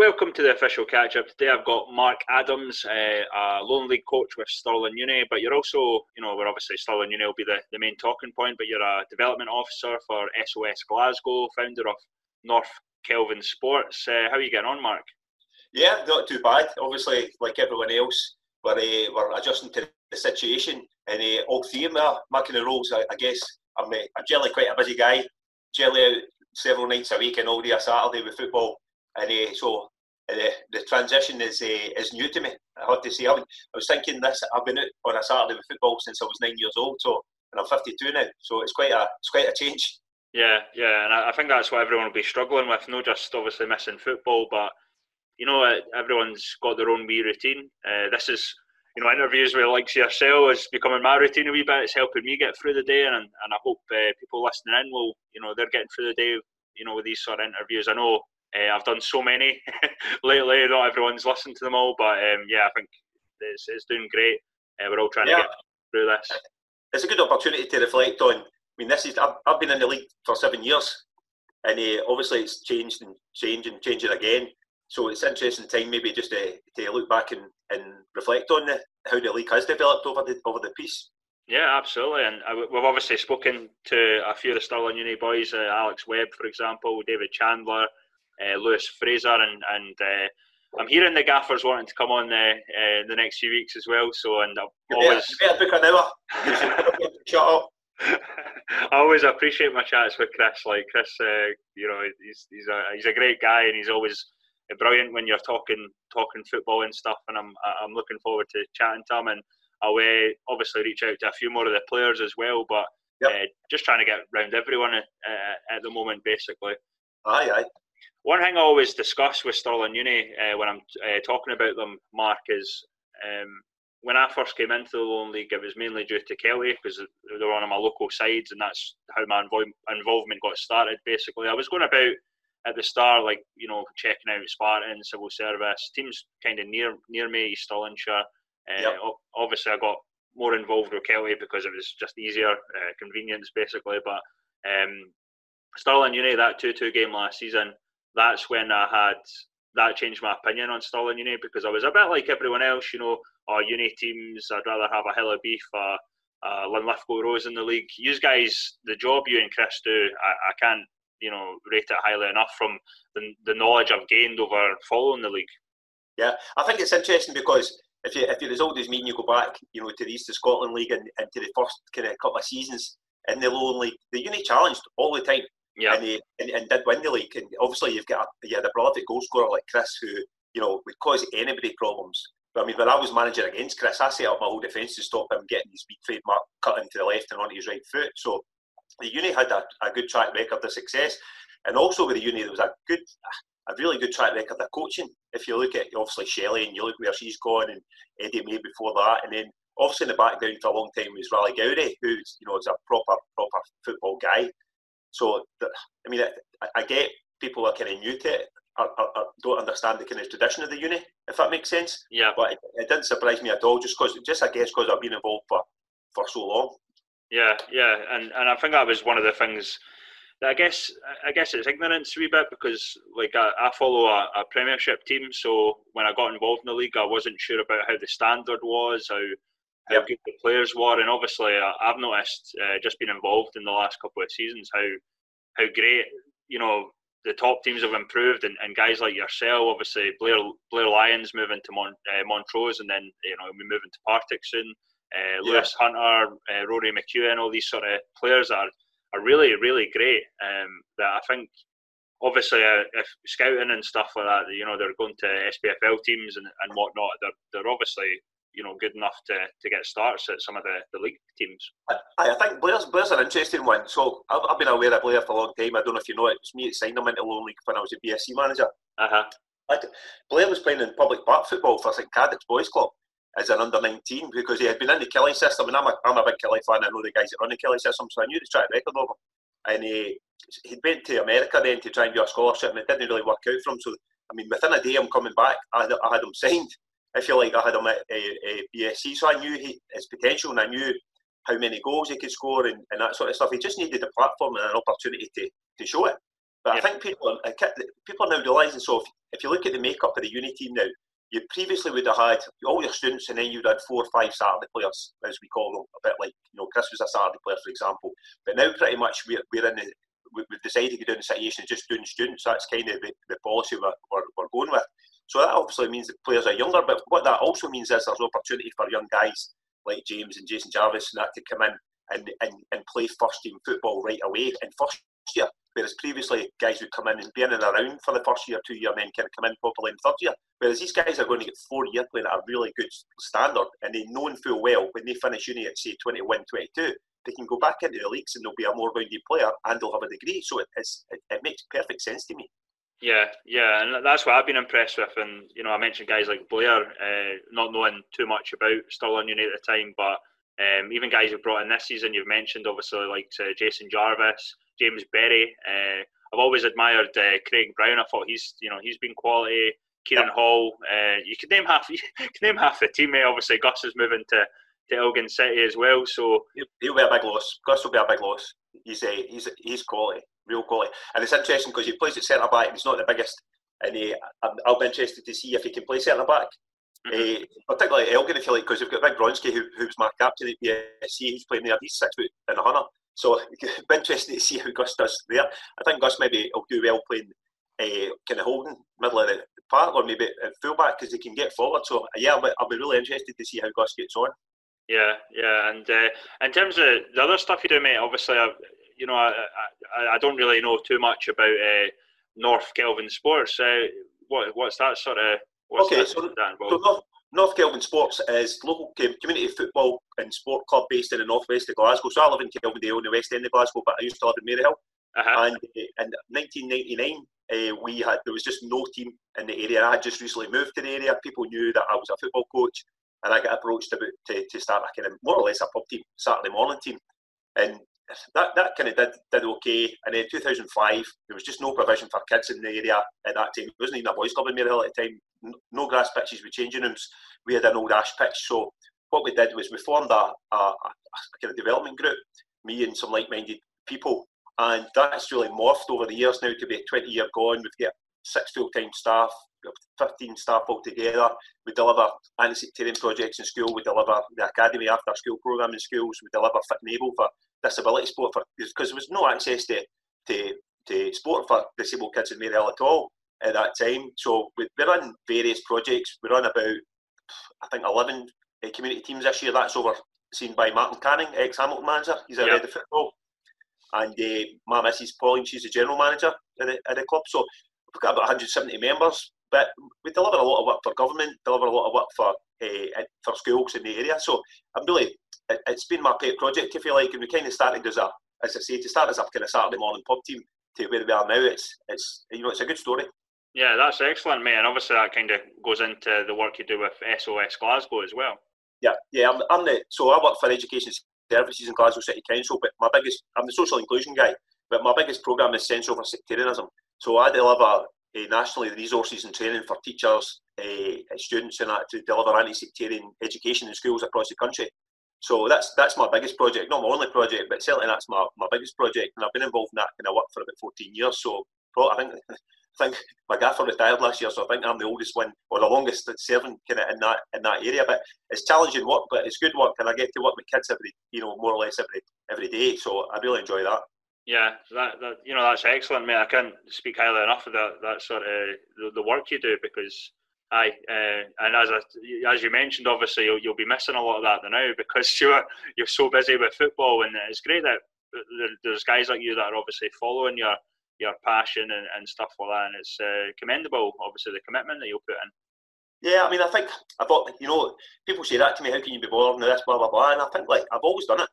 Welcome to the official catch up. Today I've got Mark Adams, uh, a Lowland League coach with Stirling Uni, but you're also, you know, we're obviously Stirling Uni will be the, the main talking point, but you're a development officer for SOS Glasgow, founder of North Kelvin Sports. Uh, how are you getting on, Mark? Yeah, not too bad. Obviously, like everyone else, we're, uh, we're adjusting to the situation, and uh, all three of my, my kind roles, I, I guess, I'm, I'm generally quite a busy guy, generally out several nights a week and all day a Saturday with football and uh, so uh, the transition is uh, is new to me. I have to say, I, I was thinking this. I've been out on a Saturday with football since I was nine years old, so and I'm 52 now, so it's quite a it's quite a change. Yeah, yeah, and I think that's what everyone will be struggling with. Not just obviously missing football, but you know, everyone's got their own wee routine. Uh, this is, you know, interviews with like yourself is becoming my routine a wee bit. It's helping me get through the day, and and I hope uh, people listening in will, you know, they're getting through the day, you know, with these sort of interviews. I know uh, I've done so many lately. Not everyone's listened to them all, but um, yeah, I think it's, it's doing great. Uh, we're all trying yeah. to get through this. It's a good opportunity to reflect on. I mean, this is I've, I've been in the league for seven years, and uh, obviously it's changed and changing, changing again. So it's interesting time maybe just to, to look back and, and reflect on the, how the league has developed over the over the piece. Yeah, absolutely. And uh, we've obviously spoken to a few of the Stirling Uni boys, uh, Alex Webb, for example, David Chandler, uh, Lewis Fraser, and and uh, I'm hearing the gaffers wanting to come on the uh, the next few weeks as well. So, and I've always yeah, book an hour. Shut up. I always appreciate my chats with Chris. Like Chris, uh, you know, he's he's a he's a great guy, and he's always brilliant when you're talking talking football and stuff. And I'm I'm looking forward to chatting to him, and I'll uh, obviously reach out to a few more of the players as well. But yep. uh, just trying to get around everyone uh, at the moment, basically. Aye, aye. One thing I always discuss with Stirling Uni uh, when I'm uh, talking about them, Mark, is um, when I first came into the Lowland League, it was mainly due to Kelty because they were one of my local sides, and that's how my involvement got started. Basically, I was going about at the start, like you know, checking out Spartan, civil service teams, kind of near near me, East Stirlingshire. Uh, yep. Obviously, I got more involved with Kelty because it was just easier, uh, convenience basically. But um, Stirling Uni, that two-two game last season, that's when I had that changed my opinion on Stirling Uni because I was a bit like everyone else, you know, our uni teams, I'd rather have a Hill of Beath, uh, uh, Linlithgow Rose in the league. You guys, the job you and Chris do, I, I can't, you know, rate it highly enough from the, the knowledge I've gained over following the league. Yeah, I think it's interesting because if you if you're as old as me and you go back, you know, to the East of Scotland League and, and to the first kind of couple of seasons in the Lowland League, the uni challenged all the time yeah. and, he, and, and did win the league. And obviously, you've got a, you had a prolific goal scorer like Chris, who you know would cause anybody problems. But I mean, when I was manager against Chris, I set up my whole defence to stop him getting his big trademark cutting to the left and onto his right foot. So the uni had a, a good track record of success, and also with the uni there was a good, a really good track record of coaching. If you look at obviously Shelley and you look where she's gone, and Eddie May before that, and then obviously in the background for a long time was Raleigh Gowrie, who's you know is a proper proper football guy. So, I mean, I, I get people are kind of new to it. I, I, I, don't understand the kind of tradition of the uni, if that makes sense. Yeah. But it, it didn't surprise me at all, just because, just I guess, because I've been involved for, for so long. Yeah, yeah, and and I think that was one of the things. I guess I guess it's ignorance a wee bit because like I, I follow a, a, Premiership team, so when I got involved in the league, I wasn't sure about how the standard was, how yep. good the players were, and obviously I've noticed uh, just being involved in the last couple of seasons how how great you know the top teams have improved, and, and guys like yourself, obviously Blair Blair Lyons moving to Mon, uh, Montrose, and then you know we moving to Partick soon. Uh, yeah. Lewis Hunter, uh, Rory McEwen, all these sort of players are are really really great. Um, that I think obviously uh, if scouting and stuff like that, you know they're going to SPFL teams and, and whatnot. They're they're obviously you know good enough to, to get starts at some of the, the league teams. I, I think Blair's Blair's an interesting one. So I've, I've, been aware of Blair for a long time. I don't know if you know it. It's me that signed him into Lowland League when I was a BSC manager. Uh-huh. Blair was playing in public park football for St Cadoc's Boys Club as an under 19 because he had been in the Killie system and I'm a, I'm a big Killie fan. I know the guys that run the Killie system, so I knew the track record of him. Over and he, he went to America then to try and do a scholarship and it didn't really work out for him. So, I mean, within a day I'm coming back, I I had him signed if you like, oh, I had him at a, a eh, eh, BSC, so I knew he, his potential and I knew how many goals he could score and, and that sort of stuff. He just needed a platform and an opportunity to, to show it. But I think people are, people are now realising so if, if you look at the makeup of the uni team now, you previously would have had all your students and then you'd had four or five Saturday players, as we call them, a bit like, you know, Chris was a Saturday player, for example. But now pretty much we're, we're in the, we've decided to go down the situation of just doing students. That's kind of the, the policy we're, we're, we're going with. So that obviously means that players are younger, but what that also means is there's opportunity for young guys like James and Jason Jarvis and that to come in and, and, and play first team football right away in first year. Whereas previously guys would come in and be in and around for the first year, two year, and then kind of come in properly in third year. Whereas these guys are going to get four year playing at a really good standard and they know full well when they finish uni at say 21, 22, they can go back into the leagues and they'll be a more rounded player and they'll have a degree. So it, it, it makes perfect sense to me. Yeah, yeah, and that's what I've been impressed with. And you know, I mentioned guys like Blair, uh, not knowing too much about Stirling United at the time, but um, even guys who've brought in this season, you've mentioned obviously like uh, Jason Jarvis, James Berry. Uh, I've always admired uh, Craig Brown. I thought he's you know he's been quality. Kieran yeah. Hall. Uh, you could name half. You could name half the team. Obviously, Gus is moving to, to Elgin City as well. So he'll be a big loss. Gus will be a big loss. He's a, he's he's quality, real quality, and it's interesting because he plays at centre back. And he's not the biggest, and he, I'll be interested to see if he can play centre back. Mm-hmm. Uh, particularly Elgin, if you like, because you've got Big Bronski, who, who's my captain at BSC. He's playing there. He's six foot and a hundred. So it'll be interesting to see how Gus does there. I think Gus maybe will do well playing uh, kind of holding middle of the park or maybe at fullback because he can get forward. So yeah, I'll be, I'll be, really interested to see how Gus gets on. Yeah, yeah, and uh, in terms of the other stuff you do, mate, obviously, I, you know, I, I, I don't really know too much about uh, North Kelvin Sports. Uh, what what's that sort of? okay, that, so, that so North, North Kelvin Sports is local community football and sport club based in the northwest of Glasgow. So I live in Kelvindale in the west end of Glasgow, but I used to live in Maryhill. Uh-huh. And uh, in 1999, uh, we had there was just no team in the area. I had just recently moved to the area. People knew that I was a football coach, and I got approached about to, to start a kind of more or less a pub team, Saturday morning team, and that, that kind of did did okay. And in 2005, there was just no provision for kids in the area at that time. It wasn't even a boys' club in Maryhill at the time. No grass pitches with changing rooms. We had an old ash pitch. So what we did was we formed a, a, a kind of development group, me and some like-minded people, and that's really morphed over the years now to be a 20 year gone. We've got six full time staff, 15 staff altogether. We deliver anti sectarian projects in school, we deliver the academy after school programme in schools, we deliver Fit and Able for disability sport for because there was no access to, to, to sport for disabled kids in Maryhill at all at that time. So we, we run various projects. We run about, I think, 11 uh, community teams this year. That's overseen by Martin Canning, ex Hamilton manager. He's a yep. head of football and uh, my missus Pauline, she's the general manager at the, at the club. So we've got about 170 members, but we deliver a lot of work for government, deliver a lot of work for uh, for schools in the area. So I'm really, it, has been my pet project, if you like, and we kind of started as a, as I say, to start as a kind of Saturday morning pub team to where we are now. It's, it's, you know, it's a good story. Yeah, that's excellent, mate. And obviously that kind of goes into the work you do with SOS Glasgow as well. Yeah, yeah. I'm, I'm the so I work for Education services in Glasgow City Council, but my biggest, I'm the social inclusion guy, but my biggest programme is Sense Over Sectarianism. So I deliver uh, nationally the resources and training for teachers, uh, students, and that to deliver anti-sectarian education in schools across the country. So that's that's my biggest project, not my only project, but certainly that's my, my biggest project, and I've been involved in that kind of work for about 14 years. So I think I think my gaffer retired last year, so I think I'm the oldest one or the longest serving kind of in that in that area. But it's challenging work, but it's good work, and I get to work with kids every, you know, more or less every every day. So I really enjoy that. Yeah, that, that you know that's excellent, mate. I can't speak highly enough of that that sort of the, the work you do because I uh, and as I, as you mentioned, obviously you'll, you'll be missing a lot of that now because you're you're so busy with football, and it's great that there's guys like you that are obviously following your your passion and, and stuff like that. And it's uh, commendable, obviously, the commitment that you'll put in. Yeah, I mean, I think I thought you know people say that to me. How can you be bothered with this, blah blah blah? And I think like I've always done it.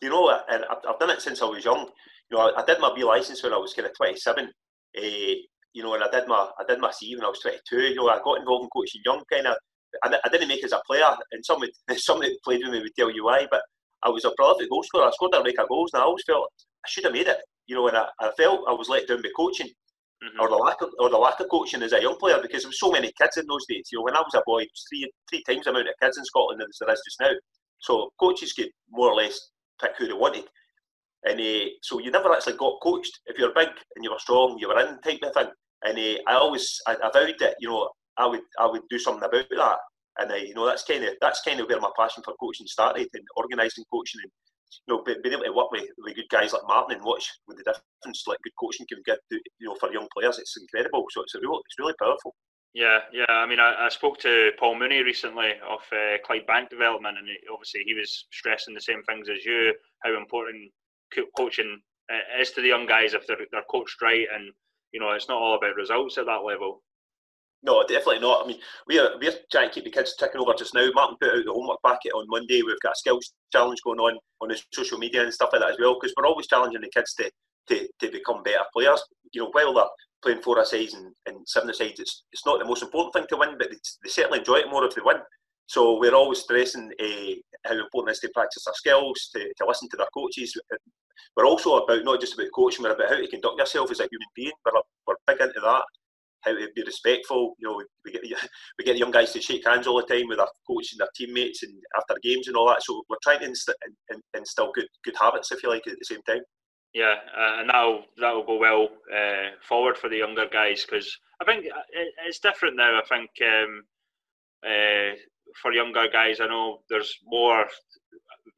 You know, and I've, I've done it since I was young. You know, I, I did my B license when I was kind of twenty seven. Uh, you know, and I did my I did my C when I was twenty two. You know, I got involved in coaching young kind of. I, I didn't make as a player, and some somebody that played with me would tell you why. But I was a prolific goal scorer. I scored a record of goals, and I always felt I should have made it you know, and I, I felt I was let down by coaching. Mm-hmm. Or the lack of or the lack of coaching as a young player because there was so many kids in those days. You know, when I was a boy, it was three three times the amount of kids in Scotland as there is just now. So coaches could more or less pick who they wanted. And uh, so you never actually got coached. If you're big and you were strong, you were in type of thing. And uh, I always I, I vowed that you know I would I would do something about that, and uh, you know that's kind of that's kind of where my passion for coaching started and organising coaching and you know being able to work with, with good guys like Martin and watch with the difference like good coaching can get you know for young players it's incredible so it's a real it's really powerful. Yeah, yeah. I mean, I, I spoke to Paul Mooney recently of uh, Clydebank Development, and he, obviously he was stressing the same things as you, how important coaching uh, is to the young guys if they're, they're coached right, and you know it's not all about results at that level. No, definitely not. I mean, we are we're trying to keep the kids ticking over just now. Martin put out the homework packet on Monday. We've got a skills challenge going on on the social media and stuff like that as well, because we're always challenging the kids to, to, to become better players. You know, while they're playing four sides and, and seven sides, it's it's not the most important thing to win, but they, they certainly enjoy it more if they win. So we're always stressing uh, how important it is to practice our skills, to, to listen to their coaches. We're also about not just about coaching, we're about how to conduct yourself as a human being. We're, we're big into that how to be respectful. You know, we, get we get young guys to shake hands all the time with our coaches and their teammates and after games and all that. So we're trying to instill, instill good good habits, if you like, at the same time. Yeah, uh, and that'll that'll go well uh, forward for the younger guys because I think uh, it's different now. I think um, uh, for younger guys, I know there's more.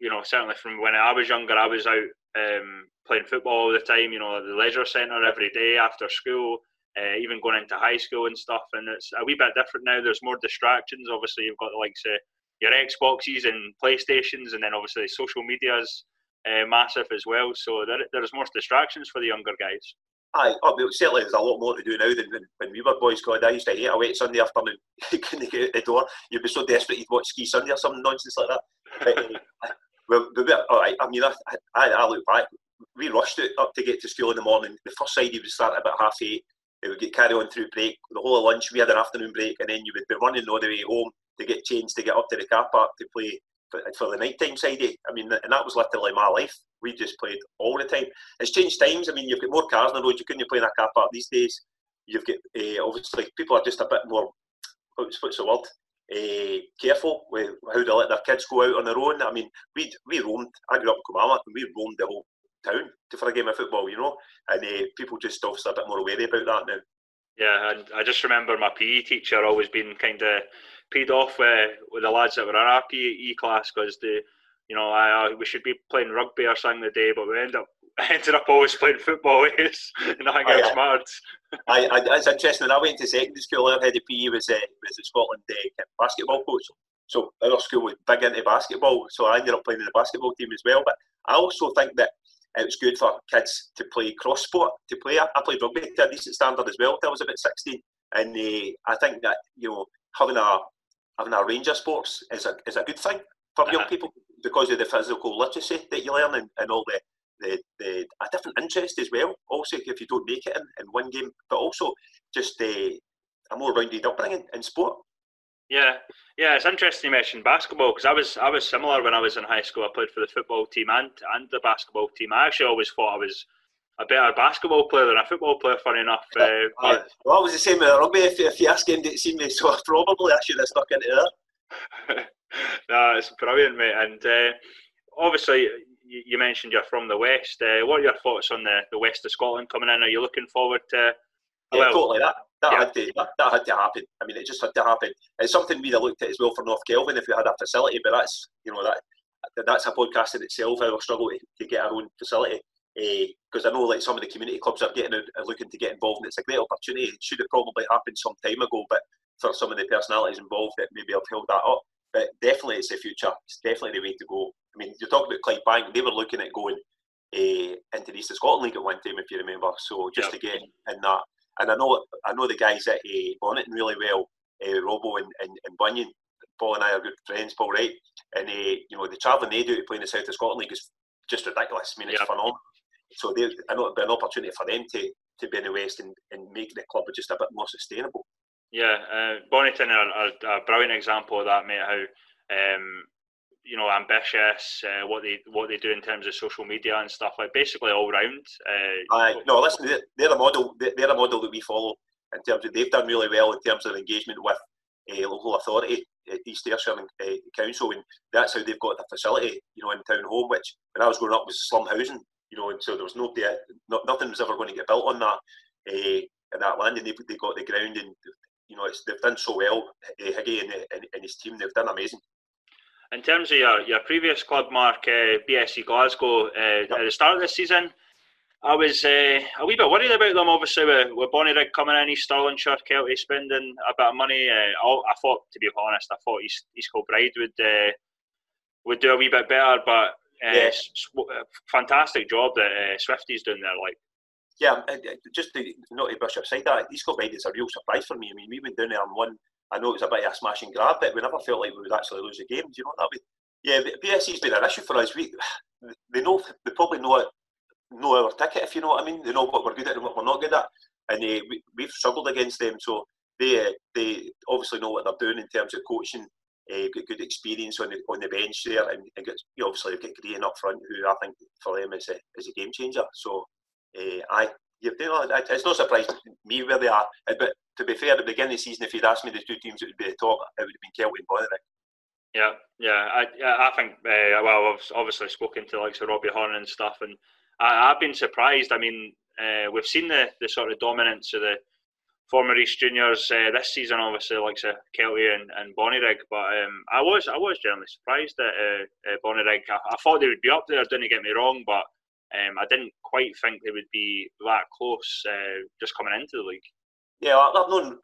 You know, certainly from when I was younger, I was out um, playing football all the time. You know, at the leisure centre every day after school uh, even going into high school and stuff. And it's a wee bit different now. There's more distractions. Obviously, you've got the likes of your Xboxes and PlayStations, and then obviously social media's uh, massive as well. So there, there's more distractions for the younger guys. Aye, oh, well, certainly there's a lot more to do now than when, when we were boys. God, I used to hate wet Sunday afternoon. you couldn't get out the door. You'd be so desperate you'd watch Ski Sunday or some nonsense like that. but, uh, well, all right, I mean, I, I, I look back. We rushed it up to get to school in the morning. The first side would start about half eight it would get carried on through break, the whole lunch. We had an afternoon break, and then you would be running all the way home to get changed to get up to the car park to play for, for the night time side. I mean, and that was literally my life. We just played all the time. It's changed times. I mean, you've got more cars on the road. You couldn't play in a car park these days. You've got uh, obviously people are just a bit more. What's, the word? Uh, careful with how they let their kids go out on their own. I mean, we we roamed. I grew up in Kilmarnock, and we roamed the whole town to, for a game of football, you know, and uh, people just obviously a bit more wary about that now. Yeah, and I just remember my PE teacher always being kind of paid off with, with the lads that were in our PE class because the, you know, I, we should be playing rugby or something the day, but we end up ended up always playing football and I got oh, smart. I, I, it's interesting. When I went to secondary school, our head of PE was uh, was the Scotland uh, basketball coach. So our school was big into basketball, so I ended up playing in the basketball team as well. But I also think that it was good for kids to play cross sport. To play, I, played rugby to a decent standard as well until I was about sixteen, and uh, I think that you know having a having a range of sports is a is a good thing for uh-huh. young people because of the physical literacy that you learn and, and all the, the, the a different interest as well. Also, if you don't make it in, in one game, but also just uh, a more rounded upbringing in sport. Yeah, yeah, it's interesting you mentioned basketball because I was I was similar when I was in high school. I played for the football team and and the basketball team. I actually always thought I was a better basketball player than a football player. Funny enough, uh, uh, well, I was the same with rugby. If, if you ask him to see me, so probably I should have stuck into that. no, it's brilliant, mate. And uh, obviously, you, you, mentioned you're from the west. Uh, what are your thoughts on the, the west of Scotland coming in? Are you looking forward to? Yeah, well, totally. That that, yeah. had to, that, that, had to happen. I mean, it just had to happen. It's something we'd have looked at as well for North Kelvin if we had a facility, but that's you know that that's a podcast in itself. How we struggle to, to get our own facility because uh, I know like some of the community clubs are getting are looking to get involved, and it's a great opportunity. It should have probably happened some time ago, but for some of the personalities involved, that maybe have held that up. But definitely, it's the future. It's definitely the way to go. I mean, you talk about Clyde Bank; they were looking at going uh, into the East of Scotland League at one time, if you remember. So just yep. to get in that and I know I know the guys at uh, Bonnyton really well, uh, Robo and, and, and Bunyan. Paul and I are good friends, Paul Wright, and uh, you know the travelling they do to play in the South of Scotland League is just ridiculous. I mean, it's phenomenal. So they, I know it'd be an opportunity for them to, to be in the West and, and make the club just a bit more sustainable. Yeah, uh, Bonnyton are, are, a brilliant example of that, mate. How um, you know ambitious, uh, what they what they do in terms of social media and stuff like basically all round. Uh, Aye, no, listen, they're, they're a model. They're a model that we follow in terms of they've done really well in terms of engagement with uh, local authority, uh, East Ayrshire uh, Council, and that's how they've got the facility, you know, in Townholm. Which when I was growing up was slum housing, you know, and so there was nobody, not, nothing was ever going to get built on that. Uh, that land, and they they got the ground, and you know they've done so well. Uh, Higgy and, and, and his team, they've done amazing. In terms of your, your previous club, Mark, uh, BSC Glasgow, uh, yep. at the start of this season, I was uh, a wee bit worried about them. Obviously, with, with Bonnyrigg coming in, East Stirlingshire, Kelty spending a bit of money. Uh, I thought, to be honest, I thought East, East Kilbride would uh, would do a wee bit better. But uh, yes. fantastic job that uh, Swifty's doing there. Like, yeah, just to, not to brush aside that East Kilbride is a real surprise for me. I mean, we went down there and won I know it was a bit of a smash and grab, but we never felt like we would actually lose a game. Do you know that way? Yeah, BSC's been an issue for us. We, they know, they probably know know our ticket, if you know what I mean. They know what we're good at and what we're not good at, and uh, we, we've struggled against them. So they, uh, they obviously know what they're doing in terms of coaching. Uh, good, good experience on the on the bench there, and, and get, you obviously get Green up front, who I think for them is a is a game changer. So, uh, I it's no surprise to me where they are. But to be fair, at the beginning of the season, if you'd asked me the two teams that would be the top, it would have been Kelty and Bonnyrigg. Yeah, yeah, I, I think. Uh, well, I've obviously spoken to like Sir Robbie Horn and stuff, and I, have been surprised. I mean, uh, we've seen the, the sort of dominance of the former East Juniors uh, this season, obviously, like say Kelty and, and Bonnyrigg. But um, I was I was generally surprised at uh, uh, Bonnyrigg. I, I, thought they would be up there. Didn't get me wrong, but um, I didn't quite think they would be that close uh, just coming into the league. Yeah, I've known.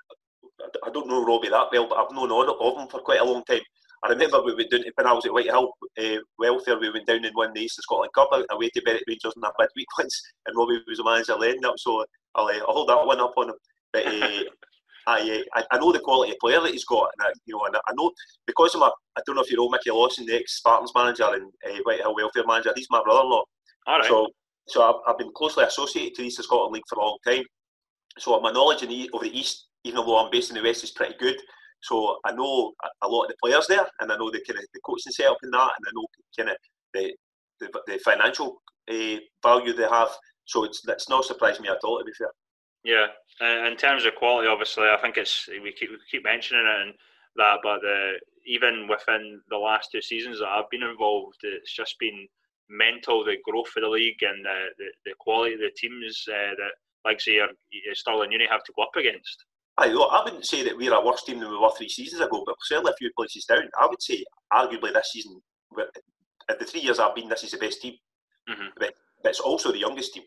I don't know Robbie that well, but I've known all of them for quite a long time. I remember we went down to, when I was at Whitehill uh, Welfare, we went down and won the East of Scotland Cup away to Berwick Rangers in that midweek once, and Robbie was the manager then up, so I'll, uh, I'll hold that one up on him. But uh, I, uh, I know the quality of player that he's got, and I, you know, and I know because of my, I don't know if you know Mickey Lawson, the ex Spartans manager and uh, Whitehill Welfare manager. He's my brother-in-law. All right. So, so I've, I've been closely associated to the East of Scotland League for a long time. So my knowledge of the, of the East, even though I'm based in the West, is pretty good. So I know a lot of the players there, and I know the kind of the coaching setup in that, and I know kind of the the, the financial uh, value they have. So it's it's not surprising me at all, to be fair. Yeah, in terms of quality, obviously, I think it's we keep we keep mentioning it and that, but the, even within the last two seasons that I've been involved, it's just been mental the growth of the league and the the, the quality of the teams uh, that like say your Stirling Uni have to go up against. I, I wouldn't say that we're a worse team than we were three seasons ago, but certainly a few places down. I would say, arguably, this season, at the three years I've been, this is the best team. Mm-hmm. But, but it's also the youngest team.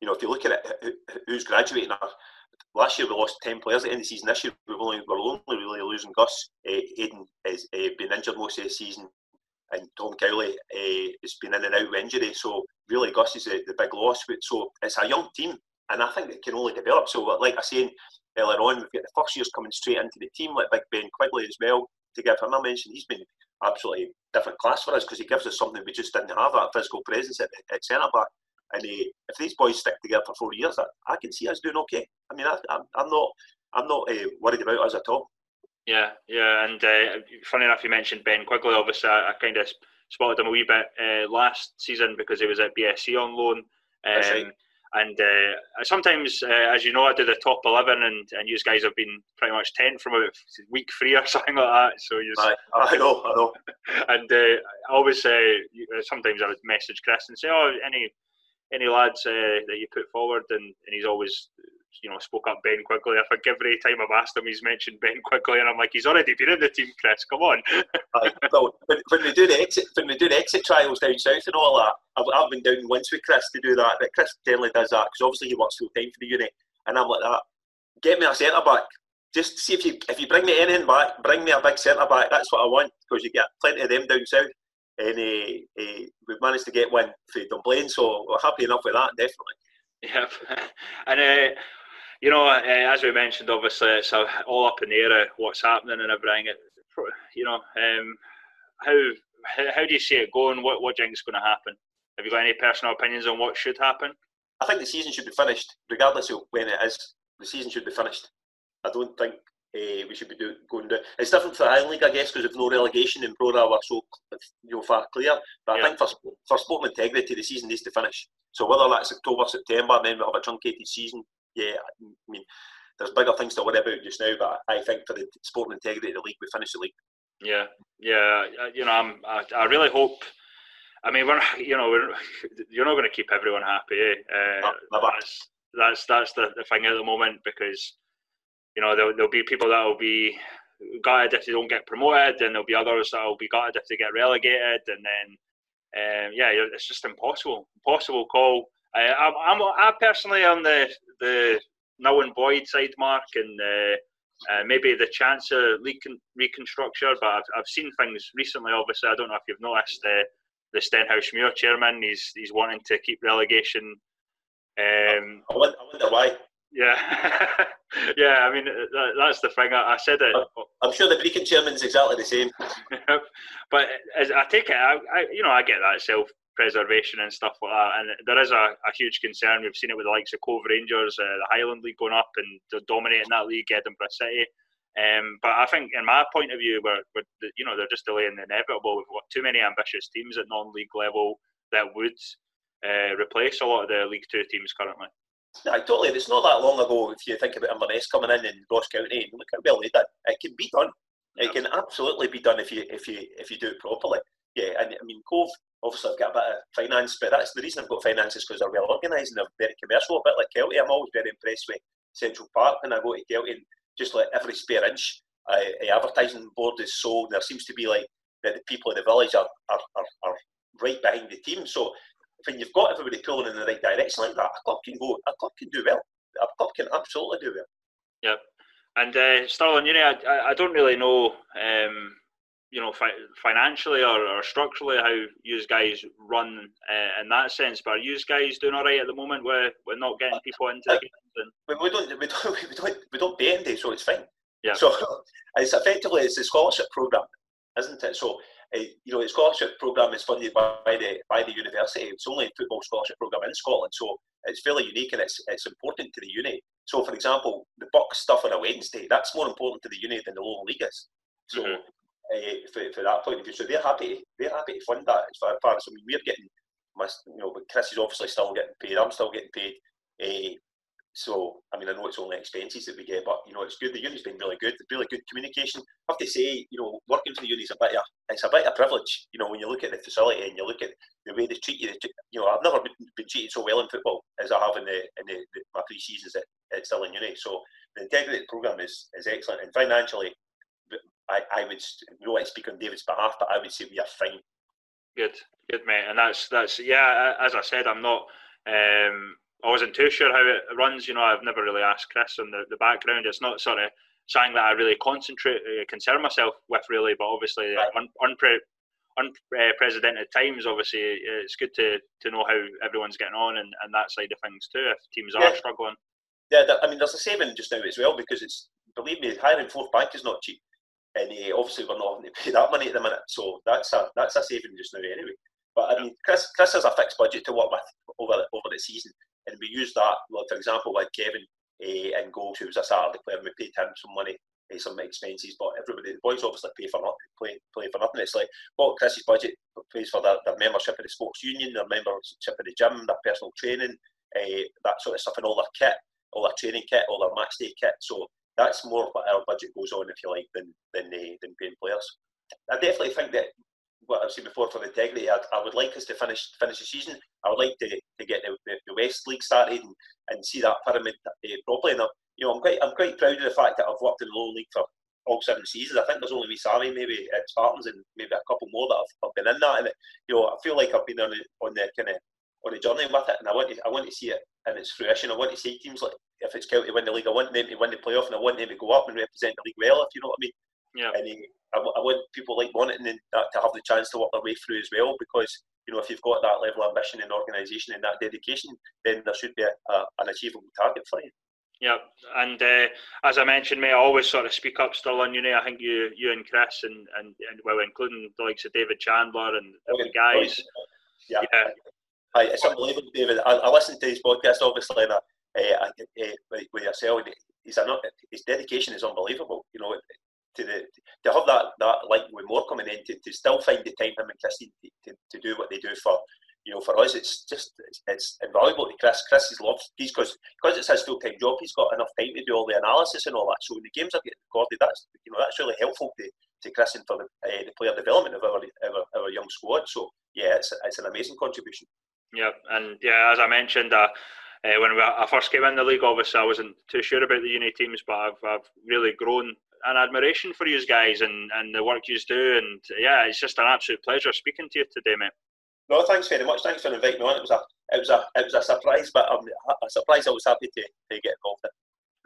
You know, if you look at it, who's graduating, last year we lost 10 players at the end of the season. This year we've only, we're only really losing Gus. Uh, Aidan has uh, been injured most of the season, and Tom Cowley uh, has been in and out with injury. So, really, Gus is the, the big loss. So, it's a young team and I think it can only develop. So, like I saying earlier on, we've got the first years coming straight into the team, like Big Ben Quigley as well. To give him a mention, he's been absolutely different class for us because he gives us something we just didn't have that physical presence at, at centre back. And uh, if these boys stick together for four years, I, I can see us doing okay. I mean, I, am not, I'm not uh, worried about us at all. Yeah, yeah, and uh, funny enough, you mentioned Ben Quigley. Obviously, I, I kind of spotted him a wee bit uh, last season because he was at BSC on loan. Um. And uh, sometimes, uh, as you know, I do the top 11, and, and you guys have been pretty much 10 from about week three or something like that. So you I, I know, I know. and uh, I always say, sometimes I would message Chris and say, oh, any any lads uh, that you put forward, and, and he's always you know, spoke up Ben Quigley. I think every time I've asked him, he's mentioned Ben Quigley, and I'm like, he's already been in the team, Chris. Come on. well, when, when, we do the exit, when we do the exit trials down south and all that, I've, I've been down once with Chris to do that. But Chris generally does that because obviously he works full time for the uni, and I'm like that. Get me a centre back. Just see if you if you bring me anything back, bring me a big centre back. That's what I want because you get plenty of them down south. And uh, uh, we've managed to get one for Dunblane, so we're happy enough with that, definitely. Yeah, and uh, you know, uh, as we mentioned, obviously it's all up in the air what's happening and everything. It, you know, um, how how do you see it going? What what do you think is going to happen? Have you got any personal opinions on what should happen? I think the season should be finished, regardless of when it is. The season should be finished. I don't think uh, we should be do, going down. It's different for the Highland League, I guess, because of no relegation in Pro are so you know, far clear. But yeah. I think for, for sport integrity, the season needs to finish. So whether that's October, September, and then we have a truncated season, yeah, I mean, there's bigger things to worry about just now. But I think for the sport integrity of the league, we finish the league. Yeah, yeah. You know, I'm, I, I really hope. I mean, we're you know we're, you're not going to keep everyone happy. Eh? Uh, no, that's that's the, the thing at the moment because you know there'll, there'll be people that will be gutted if they don't get promoted, and there'll be others that will be gutted if they get relegated, and then um, yeah, it's just impossible, impossible call. I, I'm, I'm I personally am the the null and void side mark, and uh, uh, maybe the chance of league reconstruction. But I've, I've seen things recently. Obviously, I don't know if you've noticed uh, the Stenhousemuir chairman. He's he's wanting to keep relegation. Um, I, wonder, I wonder why. Yeah, yeah. I mean, that, that's the thing. I, I said it. I'm sure the Brechin chairman's exactly the same. but as I take it, I, I, you know, I get that self preservation and stuff like that, and there is a, a huge concern. We've seen it with the likes of Cove Rangers, uh, the Highland League going up and dominating that league, Edinburgh City. Um, but I think, in my point of view, we're, we're, you know they're just delaying the inevitable. We've got too many ambitious teams at non-league level that would uh, replace a lot of the League Two teams currently. No, totally. It's not that long ago. If you think about Inverness coming in in Ross County, look how well they did. It can be done. It yeah. can absolutely be done if you if you if you do it properly. Yeah, and I mean Cove obviously I've got a bit of finance, but that's the reason I've got finances because they're well organised and they're very commercial. A bit like Kelty, I'm always very impressed with Central Park when I go to Kelty just like every spare inch, uh, advertising board is sold. There seems to be like that the people in the village are, are, are, are right behind the team. So when you've got everybody pulling in the right direction like that, a club can go, a club can do well. A club can absolutely do well. Yep. And uh, Stirling, you know, I, I don't really know, um, you know, fi- financially or, or, structurally how you guys run uh, in that sense. But are you guys doing all right at the moment? We're, we're not getting people into the games. And... We, don't, we don't, we don't, we don't pay anything, so it's fine. Yeah. So it's effectively it's a scholarship program, isn't it? So you know, the scholarship program is funded by, by, the by the university. It's only a football scholarship program in Scotland, so it's fairly unique and it's it's important to the uni. So, for example, the BUCS stuff on a Wednesday that's more important to the uni than the lower league is. So, mm-hmm. Uh, for, for that point of view, so they're happy they're happy to fund that as far as I mean, we're getting. my, You know, but Chris is obviously still getting paid. I'm still getting paid. Uh, so, I mean, I know it's only expenses that we get, but you know, it's good. The uni's been really good. Really good communication. I have to say, you know, working for the uni is a bit of it's a bit of privilege. You know, when you look at the facility and you look at the way they treat you. They, you know, I've never been treated so well in football as I have in the in the, the my pre seasons at, at Stirling Uni. So the integrated program is is excellent, and financially, I I would I speak on David's behalf, but I would say we are fine. Good, good, mate. And that's that's yeah. As I said, I'm not. Um, I wasn't too sure how it runs. You know, I've never really asked Chris on the, the background. It's not sort of something that I really concentrate, uh, concern myself with, really. But obviously, right. un, unpre- unprecedented times, obviously, it's good to, to know how everyone's getting on and, and that side of things too, if teams yeah. are struggling. Yeah, I mean, there's a saving just now as well because it's, believe me, hiring Forthbank is not cheap. And uh, obviously, we're not having to pay that money at the minute. So that's a, that's a saving just now anyway. But I mean, Chris, Chris has a fixed budget to work with over the, over the season and we use that. Like for example, like Kevin uh, in goals, who was a Saturday player, and we paid him some money, uh, some expenses, but everybody, the boys obviously pay for nothing, play, play for nothing. It's like what Chris's budget pays for their, their membership of the sports union, their membership in the gym, their personal training, uh, that sort of stuff, and all their kit, all their training kit, all their match day kit. So that's more what our budget goes on, if you like, than than, uh, than paying players. I definitely think that what I've said before for the integrity. I, I, would like us to finish finish the season. I would like to, to get the, the, West League started and, and see that pyramid uh, properly. And I'm, you know, I'm quite I'm quite proud of the fact that I've worked in the lower league for all seven seasons. I think there's only me, Sammy, maybe at Spartans, and maybe a couple more that I've, I've been in that. And it, you know, I feel like I've been on the on the kind of on the journey with it, and I want to I want to see it in its fruition. I want to see teams like if it's Kelty win the league, I want them to win the playoff, and I want them to go up and represent the league well. If you know what I mean. Yeah. And I, I want people like wanting that to have the chance to work their way through as well because you know if you've got that level of ambition and organisation and that dedication, then there should be a, a, an achievable target for you. Yeah, and uh, as I mentioned, mate, I always sort of speak up Stirling Uni. I think you, you and Chris, and, and, and well, including the likes of David Chandler and oh, the guys. Yeah, yeah. Hi, it's unbelievable, David. I, I listened to his podcast, obviously, and I, uh, I, uh, with yourself. He's a, his dedication is unbelievable. You know, to the to have that that like with more coming in to, to still find the time him and Christine to, to, to do what they do for you know for us it's just it's, it's invaluable to Chris. Chris is these because because it's his full time job. He's got enough time to do all the analysis and all that. So when the games are getting recorded, that's you know that's really helpful to, to Chris and for the, uh, the player development of our, our our young squad. So yeah, it's it's an amazing contribution. Yeah, and yeah, as I mentioned, uh, uh, when I first came in the league, obviously I wasn't too sure about the uni teams, but I've, I've really grown an admiration for you guys and, and the work you do. And yeah, it's just an absolute pleasure speaking to you today, mate. No, thanks very much. Thanks for inviting me on. It was a it was a it was a surprise, but um, a surprise I was happy to, to get involved in.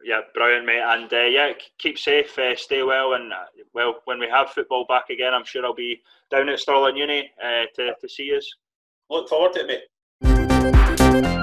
Yeah, brilliant, mate. And uh, yeah, keep safe, uh, stay well, and uh, well, when we have football back again, I'm sure I'll be down at Stirling Uni uh, to to see us. Look forward to it, mate.